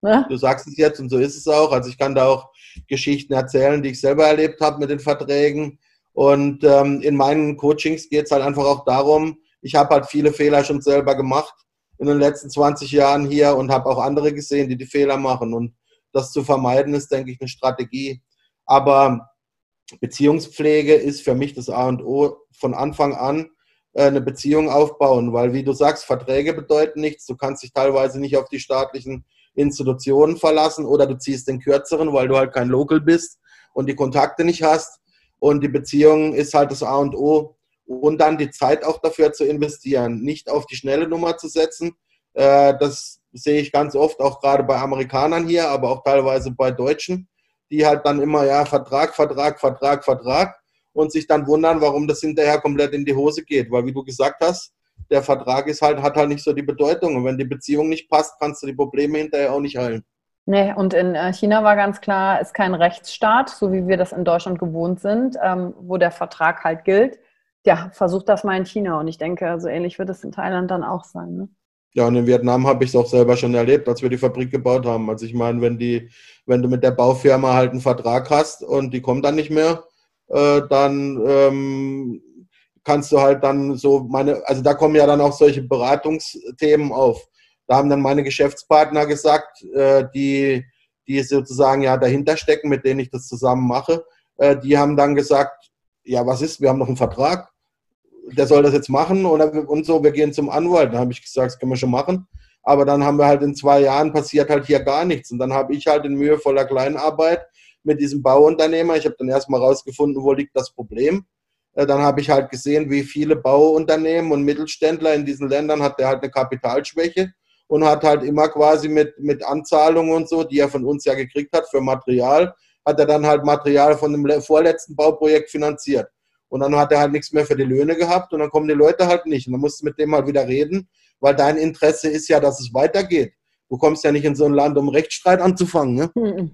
Ne? Du sagst es jetzt und so ist es auch. Also ich kann da auch Geschichten erzählen, die ich selber erlebt habe mit den Verträgen. Und ähm, in meinen Coachings geht es halt einfach auch darum, ich habe halt viele Fehler schon selber gemacht. in den letzten 20 Jahren hier und habe auch andere gesehen, die die Fehler machen. Und das zu vermeiden, ist, denke ich, eine Strategie. Aber Beziehungspflege ist für mich das A und O von Anfang an äh, eine Beziehung aufbauen, weil wie du sagst, Verträge bedeuten nichts. Du kannst dich teilweise nicht auf die staatlichen Institutionen verlassen oder du ziehst den kürzeren, weil du halt kein Local bist und die Kontakte nicht hast. Und die Beziehung ist halt das A und O. Und dann die Zeit auch dafür zu investieren, nicht auf die schnelle Nummer zu setzen. Äh, das sehe ich ganz oft auch gerade bei Amerikanern hier, aber auch teilweise bei Deutschen, die halt dann immer, ja, Vertrag, Vertrag, Vertrag, Vertrag und sich dann wundern, warum das hinterher komplett in die Hose geht. Weil, wie du gesagt hast, der Vertrag ist halt, hat halt nicht so die Bedeutung. Und wenn die Beziehung nicht passt, kannst du die Probleme hinterher auch nicht heilen. Nee, und in äh, China war ganz klar, ist kein Rechtsstaat, so wie wir das in Deutschland gewohnt sind, ähm, wo der Vertrag halt gilt. Ja, versuch das mal in China und ich denke, so ähnlich wird es in Thailand dann auch sein. Ne? Ja, und in Vietnam habe ich es auch selber schon erlebt, als wir die Fabrik gebaut haben. Also ich meine, wenn die, wenn du mit der Baufirma halt einen Vertrag hast und die kommt dann nicht mehr, äh, dann ähm, kannst du halt dann so meine, also da kommen ja dann auch solche Beratungsthemen auf. Da haben dann meine Geschäftspartner gesagt, äh, die, die sozusagen ja dahinter stecken, mit denen ich das zusammen mache, äh, die haben dann gesagt, ja, was ist, wir haben noch einen Vertrag, der soll das jetzt machen oder, und so, wir gehen zum Anwalt. Da habe ich gesagt, das können wir schon machen. Aber dann haben wir halt in zwei Jahren passiert halt hier gar nichts. Und dann habe ich halt in mühevoller Kleinarbeit mit diesem Bauunternehmer, ich habe dann erstmal rausgefunden, wo liegt das Problem. Äh, dann habe ich halt gesehen, wie viele Bauunternehmen und Mittelständler in diesen Ländern hat der halt eine Kapitalschwäche und hat halt immer quasi mit, mit Anzahlungen und so, die er von uns ja gekriegt hat für Material, hat er dann halt Material von dem vorletzten Bauprojekt finanziert. Und dann hat er halt nichts mehr für die Löhne gehabt und dann kommen die Leute halt nicht. Und dann musst du mit dem halt wieder reden, weil dein Interesse ist ja, dass es weitergeht. Du kommst ja nicht in so ein Land, um Rechtsstreit anzufangen. Ne?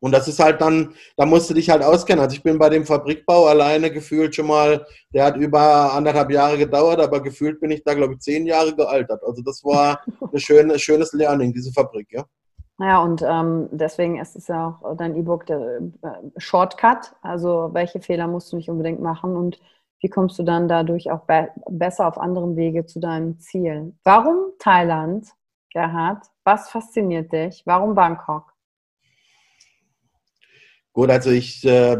Und das ist halt dann, da musst du dich halt auskennen. Also ich bin bei dem Fabrikbau alleine gefühlt schon mal, der hat über anderthalb Jahre gedauert, aber gefühlt bin ich da, glaube ich, zehn Jahre gealtert. Also das war ein schönes, schönes Learning, diese Fabrik, ja. Naja, und ähm, deswegen ist es ja auch dein E-Book der äh, Shortcut. Also welche Fehler musst du nicht unbedingt machen und wie kommst du dann dadurch auch be besser auf anderem Wege zu deinem Ziel? Warum Thailand, Gerhard? Was fasziniert dich? Warum Bangkok? Gut, also ich, äh,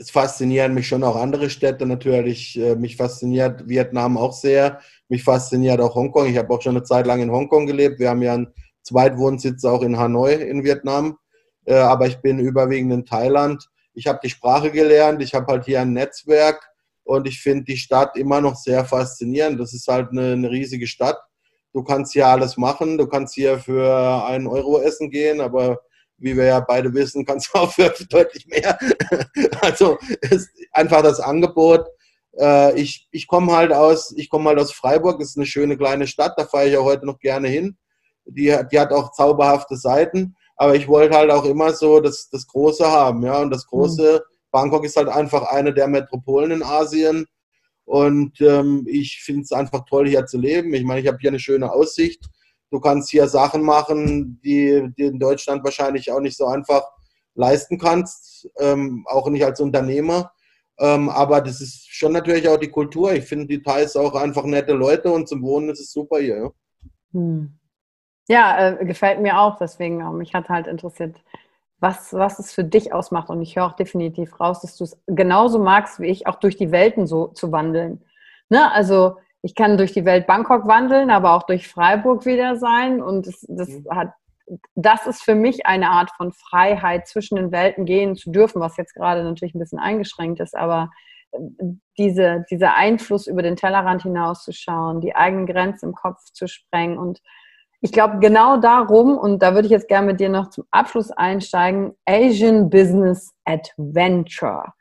es faszinieren mich schon auch andere Städte natürlich. Äh, mich fasziniert Vietnam auch sehr. Mich fasziniert auch Hongkong. Ich habe auch schon eine Zeit lang in Hongkong gelebt. Wir haben ja ein Zweitwohnsitz auch in Hanoi in Vietnam. Äh, aber ich bin überwiegend in Thailand. Ich habe die Sprache gelernt, ich habe halt hier ein Netzwerk und ich finde die Stadt immer noch sehr faszinierend. Das ist halt eine, eine, riesige Stadt. Du kannst hier alles machen, du kannst hier für einen Euro essen gehen, aber wie wir ja beide wissen, kannst du auch für deutlich mehr. also ist einfach das Angebot. Äh, ich ich komme halt aus, ich komme halt aus Freiburg, ist eine schöne kleine Stadt, da fahre ich ja heute noch gerne hin die, die hat auch zauberhafte Seiten, aber ich wollte halt auch immer so das, das Große haben, ja, und das Große, mhm. Bangkok ist halt einfach eine der Metropolen in Asien und ähm, ich finde es einfach toll, hier zu leben. Ich meine, ich habe hier eine schöne Aussicht. Du kannst hier Sachen machen, die, die in Deutschland wahrscheinlich auch nicht so einfach leisten kannst, ähm, auch nicht als Unternehmer. Ähm, aber das ist schon natürlich auch die Kultur. Ich finde die Thais auch einfach nette Leute und zum Wohnen ist es super hier. Ja. Hm. Ja, äh, gefällt mir auch. Deswegen, äh, mich hat halt interessiert, was, was es für dich ausmacht. Und ich höre auch definitiv raus, dass du es genauso magst wie ich, auch durch die Welten so zu wandeln. Ne? Also ich kann durch die Welt Bangkok wandeln, aber auch durch Freiburg wieder sein. Und das, das mhm. hat, das ist für mich eine Art von Freiheit, zwischen den Welten gehen zu dürfen, was jetzt gerade natürlich ein bisschen eingeschränkt ist, aber äh, diese, dieser Einfluss über den Tellerrand hinauszuschauen, die eigenen Grenzen im Kopf zu sprengen und ich glaube, genau darum, und da würde ich jetzt gerne mit dir noch zum Abschluss einsteigen, Asian Business Adventure.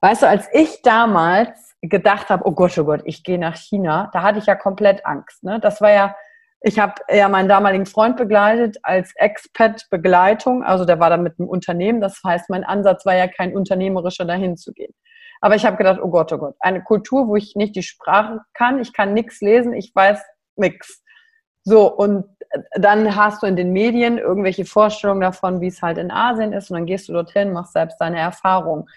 Weißt du, als ich damals gedacht habe, oh Gott, oh Gott, ich gehe nach China, da hatte ich ja komplett Angst. Ne? Das war ja, ich habe ja meinen damaligen Freund begleitet als Expat-Begleitung, also der war da mit einem Unternehmen, das heißt, mein Ansatz war ja kein unternehmerischer, dahin zu gehen. Aber ich habe gedacht, oh Gott, oh Gott, eine Kultur, wo ich nicht die Sprache kann, ich kann nichts lesen, ich weiß nichts. So, und dann hast du in den Medien irgendwelche Vorstellungen davon, wie es halt in Asien ist, und dann gehst du dorthin, machst selbst deine Erfahrung.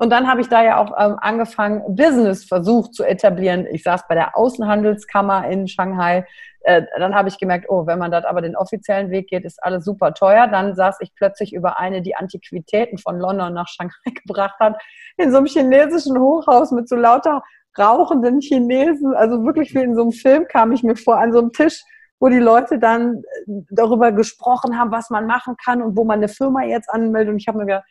Und dann habe ich da ja auch ähm, angefangen, Business versucht zu etablieren. Ich saß bei der Außenhandelskammer in Shanghai. Äh, dann habe ich gemerkt, oh, wenn man das aber den offiziellen Weg geht, ist alles super teuer. Dann saß ich plötzlich über eine, die Antiquitäten von London nach Shanghai gebracht hat, in so einem chinesischen Hochhaus mit so lauter rauchenden Chinesen. Also wirklich wie in so einem Film kam ich mir vor, an so einem Tisch wo die Leute dann darüber gesprochen haben, was man machen kann und wo man eine Firma jetzt anmeldet. Und ich habe mir gedacht,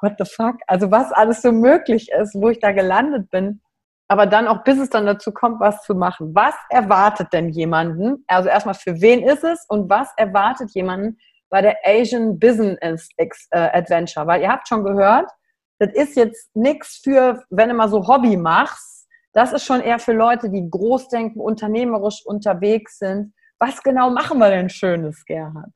what the fuck? Also was alles so möglich ist, wo ich da gelandet bin. Aber dann auch, bis es dann dazu kommt, was zu machen. Was erwartet denn jemanden? Also erstmal, für wen ist es und was erwartet jemanden bei der Asian Business äh, Adventure? Weil ihr habt schon gehört, das ist jetzt nichts für, wenn du mal so Hobby machst. Das ist schon eher für Leute, die groß denken, unternehmerisch unterwegs sind. Was genau machen wir denn Schönes, Gerhard?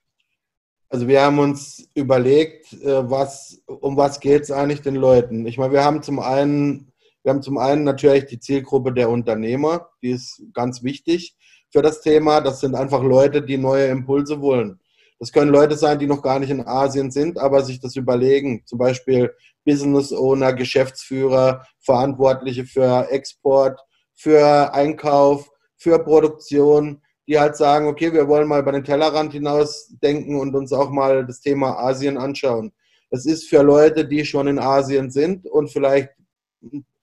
Also wir haben uns überlegt, äh, was, um was geht es eigentlich den Leuten? Ich meine, wir haben zum einen, wir haben zum einen natürlich die Zielgruppe der Unternehmer, die ist ganz wichtig für das Thema. Das sind einfach Leute, die neue Impulse wollen. Das können Leute sein, die noch gar nicht in Asien sind, aber sich das überlegen. Zum Beispiel Business Owner, Geschäftsführer, Verantwortliche für Export, für Einkauf, für Produktion die halt sagen, okay, wir wollen mal über den Tellerrand hinaus denken und uns auch mal das Thema Asien anschauen. Es ist für Leute, die schon in Asien sind und vielleicht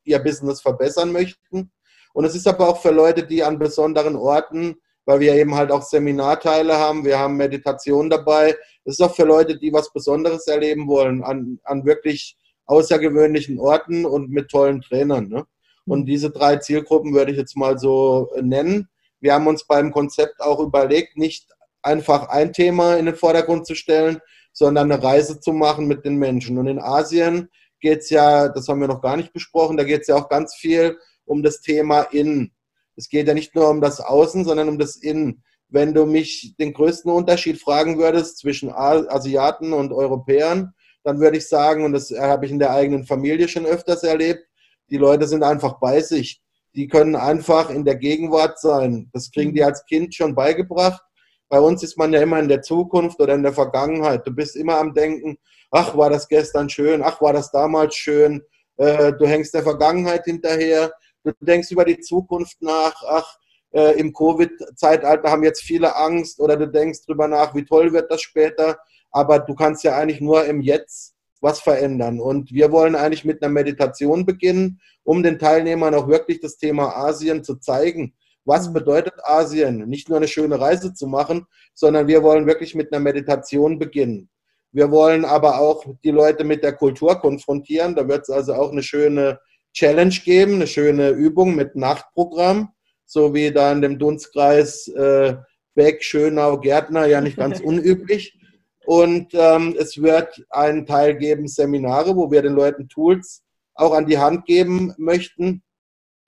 ihr Business verbessern möchten. Und es ist aber auch für Leute, die an besonderen Orten, weil wir eben halt auch Seminarteile haben, wir haben Meditation dabei. Es ist auch für Leute, die was Besonderes erleben wollen, an, an wirklich außergewöhnlichen Orten und mit tollen Trainern. Ne? Und diese drei Zielgruppen würde ich jetzt mal so nennen. Wir haben uns beim Konzept auch überlegt, nicht einfach ein Thema in den Vordergrund zu stellen, sondern eine Reise zu machen mit den Menschen. Und in Asien geht es ja, das haben wir noch gar nicht besprochen, da geht es ja auch ganz viel um das Thema Innen. Es geht ja nicht nur um das Außen, sondern um das Innen. Wenn du mich den größten Unterschied fragen würdest zwischen Asiaten und Europäern, dann würde ich sagen, und das habe ich in der eigenen Familie schon öfters erlebt, die Leute sind einfach bei sich die können einfach in der Gegenwart sein. Das kriegen die als Kind schon beigebracht. Bei uns ist man ja immer in der Zukunft oder in der Vergangenheit. Du bist immer am Denken, ach, war das gestern schön, ach, war das damals schön. Äh, du hängst der Vergangenheit hinterher. Du denkst über die Zukunft nach, ach, äh, im Covid-Zeitalter haben jetzt viele Angst oder du denkst drüber nach, wie toll wird das später. Aber du kannst ja eigentlich nur im Jetzt was verändern. Und wir wollen eigentlich mit einer Meditation beginnen, um den Teilnehmern auch wirklich das Thema Asien zu zeigen. Was mhm. bedeutet Asien? Nicht nur eine schöne Reise zu machen, sondern wir wollen wirklich mit einer Meditation beginnen. Wir wollen aber auch die Leute mit der Kultur konfrontieren. Da wird es also auch eine schöne Challenge geben, eine schöne Übung mit Nachtprogramm, so wie da in dem Dunstkreis äh, Beck, Schönau, Gärtner, ja nicht ganz unüblich. Und ähm, es wird einen Teil geben, Seminare, wo wir den Leuten Tools auch an die Hand geben möchten,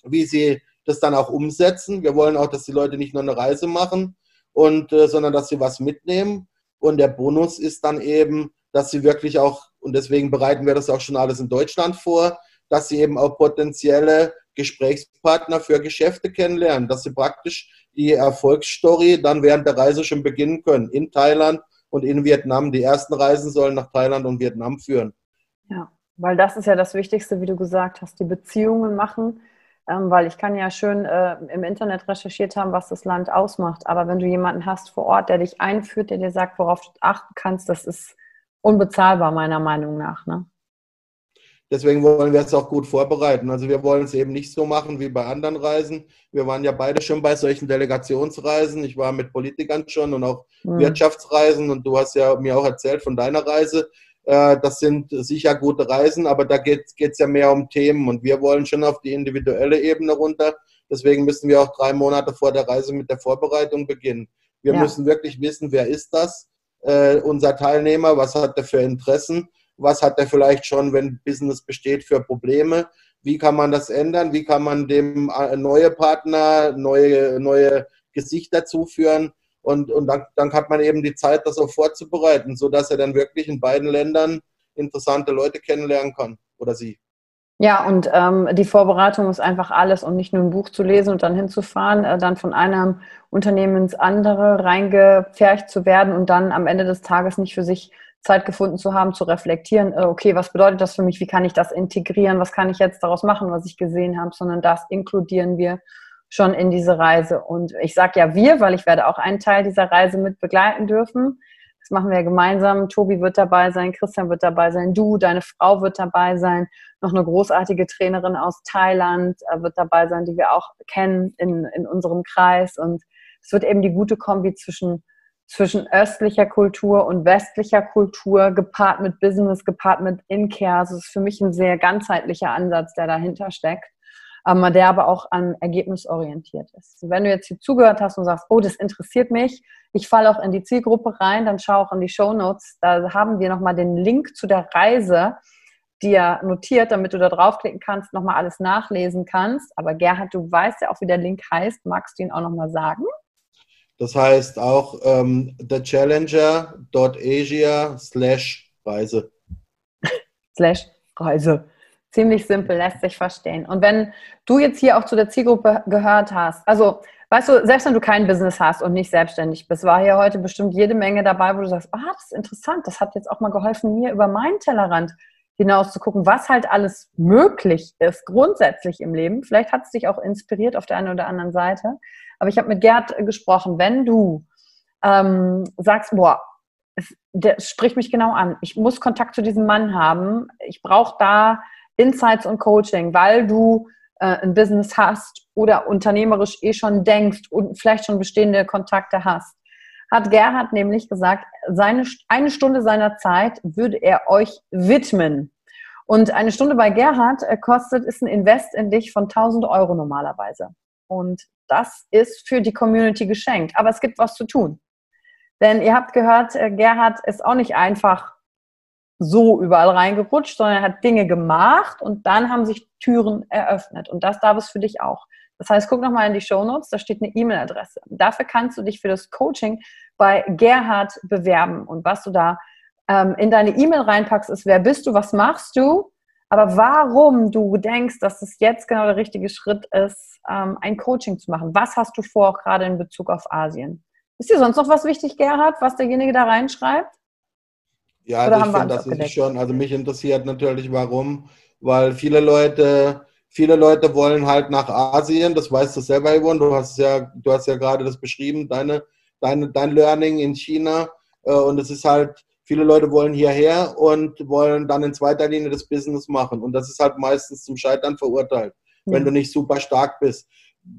wie sie das dann auch umsetzen. Wir wollen auch, dass die Leute nicht nur eine Reise machen, und, äh, sondern dass sie was mitnehmen. Und der Bonus ist dann eben, dass sie wirklich auch, und deswegen bereiten wir das auch schon alles in Deutschland vor, dass sie eben auch potenzielle Gesprächspartner für Geschäfte kennenlernen, dass sie praktisch die Erfolgsstory dann während der Reise schon beginnen können in Thailand und in Vietnam. Die ersten Reisen sollen nach Thailand und Vietnam führen. Ja, weil das ist ja das Wichtigste, wie du gesagt hast, die Beziehungen machen. Ähm, weil ich kann ja schön äh, im Internet recherchiert haben, was das Land ausmacht. Aber wenn du jemanden hast vor Ort, der dich einführt, der dir sagt, worauf du achten kannst, das ist unbezahlbar meiner Meinung nach. Ne? Deswegen wollen wir es auch gut vorbereiten. Also wir wollen es eben nicht so machen wie bei anderen Reisen. Wir waren ja beide schon bei solchen Delegationsreisen. Ich war mit Politikern schon und auch mhm. Wirtschaftsreisen und du hast ja mir auch erzählt von deiner Reise. Äh, das sind sicher gute Reisen, aber da geht es ja mehr um Themen und wir wollen schon auf die individuelle Ebene runter. Deswegen müssen wir auch drei Monate vor der Reise mit der Vorbereitung beginnen. Wir ja. müssen wirklich wissen, wer ist das, äh, unser Teilnehmer, was hat er für Interessen was hat er vielleicht schon, wenn Business besteht, für Probleme, wie kann man das ändern, wie kann man dem äh, neue Partner, neue, neue Gesichter zuführen? Und, und dann, dann hat man eben die Zeit, das auch vorzubereiten, sodass er dann wirklich in beiden Ländern interessante Leute kennenlernen kann oder sie. Ja, und ähm, die Vorbereitung ist einfach alles und nicht nur ein Buch zu lesen und dann hinzufahren, äh, dann von einem Unternehmen ins andere reingepfercht zu werden und dann am Ende des Tages nicht für sich Zeit gefunden zu haben, zu reflektieren, äh, okay, was bedeutet das für mich, wie kann ich das integrieren, was kann ich jetzt daraus machen, was ich gesehen habe, sondern das inkludieren wir schon in diese Reise. Und ich sage ja wir, weil ich werde auch einen Teil dieser Reise mit begleiten dürfen. Das machen wir gemeinsam. Tobi wird dabei sein, Christian wird dabei sein, du, deine Frau wird dabei sein, noch eine großartige Trainerin aus Thailand äh, wird dabei sein, die wir auch kennen in, in unserem Kreis. Und es wird eben die gute Kombi zwischen zwischen östlicher Kultur und westlicher Kultur, gepaart mit Business, gepaart mit In-Care. Also es ist für mich ein sehr ganzheitlicher Ansatz, der dahinter steckt, ähm, der aber auch an ergebnisorientiert ist. Wenn du jetzt hier zugehört hast und sagst, oh, das interessiert mich, ich falle auch in die Zielgruppe rein, dann schau auch in die Show Notes. Da haben wir nochmal den Link zu der Reise dir notiert, damit du da draufklicken kannst, nochmal alles nachlesen kannst. Aber Gerhard, du weißt ja auch, wie der Link heißt. Magst du ihn auch nochmal sagen? Das heißt auch ähm, thechallenger.asia slash Reise. slash Reise. Ziemlich simpel, lässt sich verstehen. Und wenn du jetzt hier auch zu der Zielgruppe gehört hast, also weißt du, selbst wenn du kein Business hast und nicht selbstständig bist, war hier heute bestimmt jede Menge dabei, wo du sagst, ah, das ist interessant, das hat jetzt auch mal geholfen, mir über meinen Tellerrand hinaus zu gucken, was halt alles möglich ist, grundsätzlich im Leben. Vielleicht hat es dich auch inspiriert auf der einen oder anderen Seite. Aber ich habe mit Gerd gesprochen, wenn du ähm, sagst, boah, der spricht mich genau an, ich muss Kontakt zu diesem Mann haben, ich brauche da Insights und Coaching, weil du äh, ein Business hast oder unternehmerisch eh schon denkst und vielleicht schon bestehende Kontakte hast, hat Gerhard nämlich gesagt, seine, eine Stunde seiner Zeit würde er euch widmen. Und eine Stunde bei Gerhard äh, kostet, ist ein Invest in dich von 1000 Euro normalerweise. Und das ist für die Community geschenkt. Aber es gibt was zu tun. Denn ihr habt gehört, äh, Gerhard ist auch nicht einfach so überall reingerutscht, sondern er hat Dinge gemacht und dann haben sich Türen eröffnet. Und das darf es für dich auch. Das heißt, guck nochmal in die Show Notes, da steht eine E-Mail-Adresse. Dafür kannst du dich für das Coaching bei Gerhard bewerben. Und was du da ähm, in deine E-Mail reinpackst, ist, wer bist du, was machst du aber warum du denkst, dass es jetzt genau der richtige Schritt ist, ähm, ein Coaching zu machen. Was hast du vor, gerade in Bezug auf Asien? Ist dir sonst noch was wichtig, Gerhard, was derjenige da reinschreibt? Ja, also ich finde, das ist schon, also mich interessiert natürlich, warum, weil viele Leute, viele Leute wollen halt nach Asien, das weißt du selber, Yvonne, du hast ja, du hast ja gerade das beschrieben, deine, deine, dein Learning in China äh, und es ist halt, Viele Leute wollen hierher und wollen dann in zweiter Linie das Business machen. Und das ist halt meistens zum Scheitern verurteilt, ja. wenn du nicht super stark bist.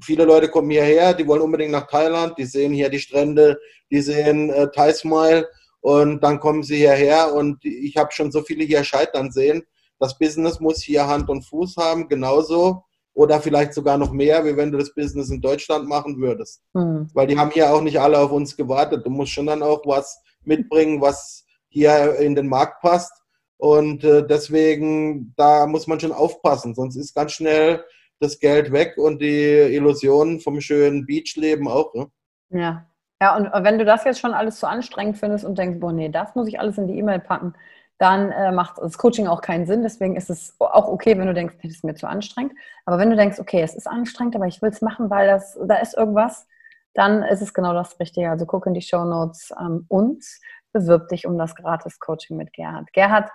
Viele Leute kommen hierher, die wollen unbedingt nach Thailand, die sehen hier die Strände, die sehen äh, Thai Smile und dann kommen sie hierher und ich habe schon so viele hier scheitern sehen. Das Business muss hier Hand und Fuß haben, genauso oder vielleicht sogar noch mehr, wie wenn du das Business in Deutschland machen würdest. Mhm. Weil die haben hier auch nicht alle auf uns gewartet. Du musst schon dann auch was mitbringen, was hier in den Markt passt. Und äh, deswegen, da muss man schon aufpassen, sonst ist ganz schnell das Geld weg und die Illusionen vom schönen Beachleben auch. Ne? Ja. Ja, und wenn du das jetzt schon alles zu anstrengend findest und denkst, boah, nee, das muss ich alles in die E-Mail packen, dann äh, macht das Coaching auch keinen Sinn. Deswegen ist es auch okay, wenn du denkst, das ist mir zu anstrengend. Aber wenn du denkst, okay, es ist anstrengend, aber ich will es machen, weil das, da ist irgendwas, dann ist es genau das Richtige. Also guck in die Show Notes ähm, und bewirb dich um das Gratis-Coaching mit Gerhard. Gerhard,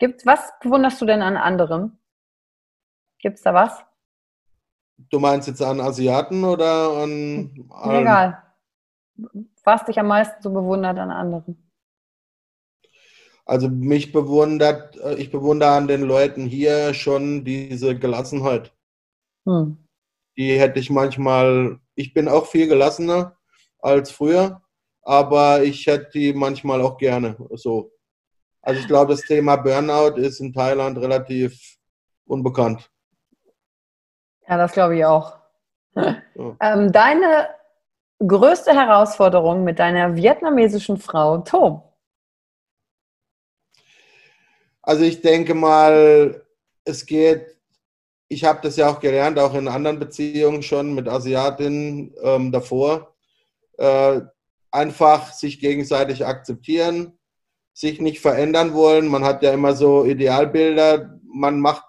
gibt, was bewunderst du denn an anderen? Gibt es da was? Du meinst jetzt an Asiaten oder an. an Egal. Was dich am meisten so bewundert an anderen? Also mich bewundert, äh, ich bewundere an den Leuten hier schon diese Gelassenheit. Hm. Die hätte ich manchmal, ich bin auch viel gelassener als früher aber ich hätte die manchmal auch gerne so. Also ich glaube, das Thema Burnout ist in Thailand relativ unbekannt. Ja, das glaube ich auch. Ja. Ähm, deine größte Herausforderung mit deiner vietnamesischen Frau, Tom? Also ich denke mal, es geht, ich habe das ja auch gelernt, auch in anderen Beziehungen schon mit Asiatinnen ähm, davor. Äh, einfach sich gegenseitig akzeptieren, sich nicht verändern wollen. Man hat ja immer so Idealbilder. Man macht,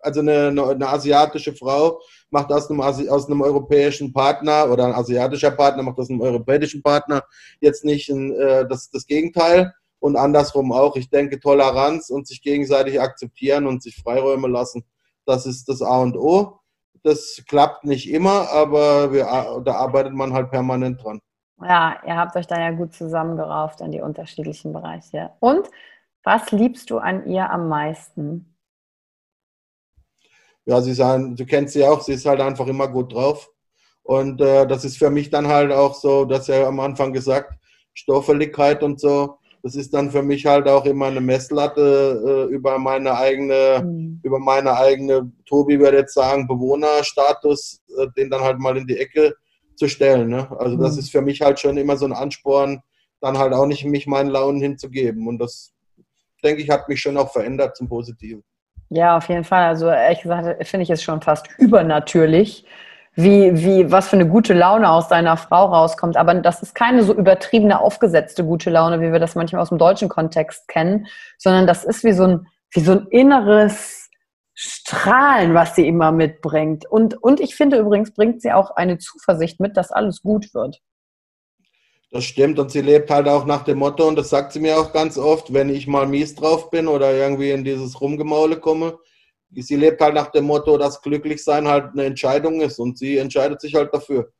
also eine, eine asiatische Frau macht aus einem, aus einem europäischen Partner oder ein asiatischer Partner macht aus einem europäischen Partner jetzt nicht ein, äh, das, das Gegenteil, und andersrum auch. Ich denke, Toleranz und sich gegenseitig akzeptieren und sich Freiräume lassen, das ist das A und O. Das klappt nicht immer, aber wir, da arbeitet man halt permanent dran. Ja, ihr habt euch da ja gut zusammengerauft an die unterschiedlichen Bereiche. Und was liebst du an ihr am meisten? Ja, sie sagen, du kennst sie auch, sie ist halt einfach immer gut drauf. Und äh, das ist für mich dann halt auch so, dass er am Anfang gesagt, Stoffeligkeit und so, das ist dann für mich halt auch immer eine Messlatte äh, über meine eigene, mhm. über meine eigene, Tobi würde jetzt sagen, Bewohnerstatus, äh, den dann halt mal in die Ecke zu stellen. Ne? Also das mhm. ist für mich halt schon immer so ein Ansporn, dann halt auch nicht mich meinen Launen hinzugeben. Und das, denke ich, hat mich schon auch verändert zum Positiven. Ja, auf jeden Fall. Also ehrlich gesagt finde ich es schon fast übernatürlich, wie, wie, was für eine gute Laune aus deiner Frau rauskommt. Aber das ist keine so übertriebene, aufgesetzte gute Laune, wie wir das manchmal aus dem deutschen Kontext kennen, sondern das ist wie so ein, wie so ein inneres Strahlen, was sie immer mitbringt. Und, und ich finde übrigens, bringt sie auch eine Zuversicht mit, dass alles gut wird. Das stimmt und sie lebt halt auch nach dem Motto und das sagt sie mir auch ganz oft, wenn ich mal mies drauf bin oder irgendwie in dieses Rumgemaule komme, sie lebt halt nach dem Motto, dass glücklich sein halt eine Entscheidung ist und sie entscheidet sich halt dafür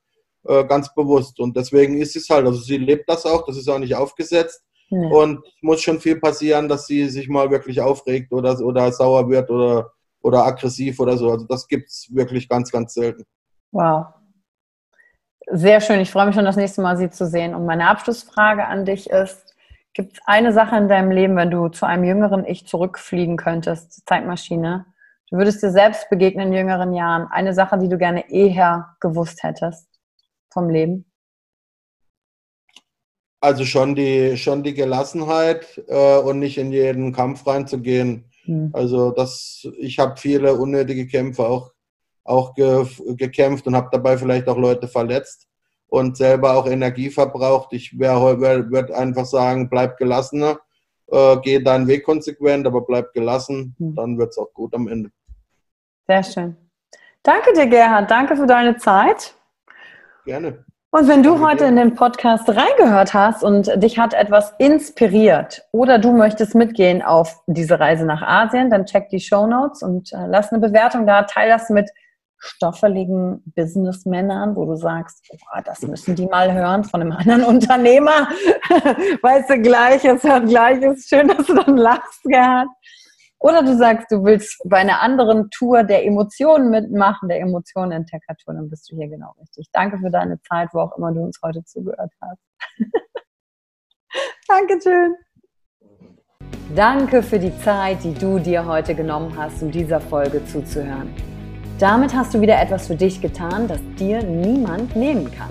äh, ganz bewusst. Und deswegen ist es halt, also sie lebt das auch, das ist auch nicht aufgesetzt. Ja. und muss schon viel passieren, dass sie sich mal wirklich aufregt oder, oder sauer wird oder, oder aggressiv oder so, also das gibt es wirklich ganz, ganz selten. Wow. Sehr schön, ich freue mich schon das nächste Mal Sie zu sehen. Und meine Abschlussfrage an dich ist, Gibt es eine Sache in deinem Leben, wenn du zu einem jüngeren Ich zurückfliegen könntest, Zeitmaschine, Du würdest dir selbst begegnen in jüngeren Jahren. Eine Sache, die du gerne eher gewusst hättest vom Leben? Also schon die, schon die Gelassenheit äh, und nicht in jeden Kampf reinzugehen. Hm. Also das, ich habe viele unnötige Kämpfe auch, auch ge, gekämpft und habe dabei vielleicht auch Leute verletzt und selber auch Energie verbraucht. Ich würde einfach sagen, bleib gelassener, äh, geh deinen Weg konsequent, aber bleib gelassen, hm. dann wird es auch gut am Ende. Sehr schön. Danke dir, Gerhard. Danke für deine Zeit. Gerne. Und wenn du heute in den Podcast reingehört hast und dich hat etwas inspiriert oder du möchtest mitgehen auf diese Reise nach Asien, dann check die Show Notes und äh, lass eine Bewertung da, teil das mit stoffeligen Businessmännern, wo du sagst, oh, das müssen die mal hören von einem anderen Unternehmer. weißt du, gleiches hört gleiches. Schön, dass du dann lachst, Gerhard. Oder du sagst, du willst bei einer anderen Tour der Emotionen mitmachen, der Emotionen Entdeckertour, dann bist du hier genau richtig. Danke für deine Zeit, wo auch immer du uns heute zugehört hast. Dankeschön. Danke für die Zeit, die du dir heute genommen hast, um dieser Folge zuzuhören. Damit hast du wieder etwas für dich getan, das dir niemand nehmen kann.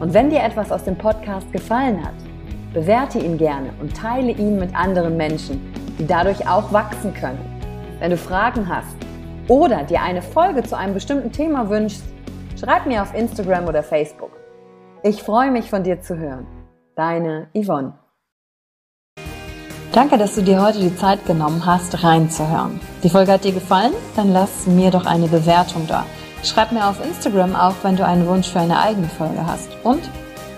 Und wenn dir etwas aus dem Podcast gefallen hat, bewerte ihn gerne und teile ihn mit anderen Menschen die dadurch auch wachsen können. Wenn du Fragen hast oder dir eine Folge zu einem bestimmten Thema wünschst, schreib mir auf Instagram oder Facebook. Ich freue mich von dir zu hören. Deine Yvonne. Danke, dass du dir heute die Zeit genommen hast, reinzuhören. Die Folge hat dir gefallen? Dann lass mir doch eine Bewertung da. Schreib mir auf Instagram auch, wenn du einen Wunsch für eine eigene Folge hast. Und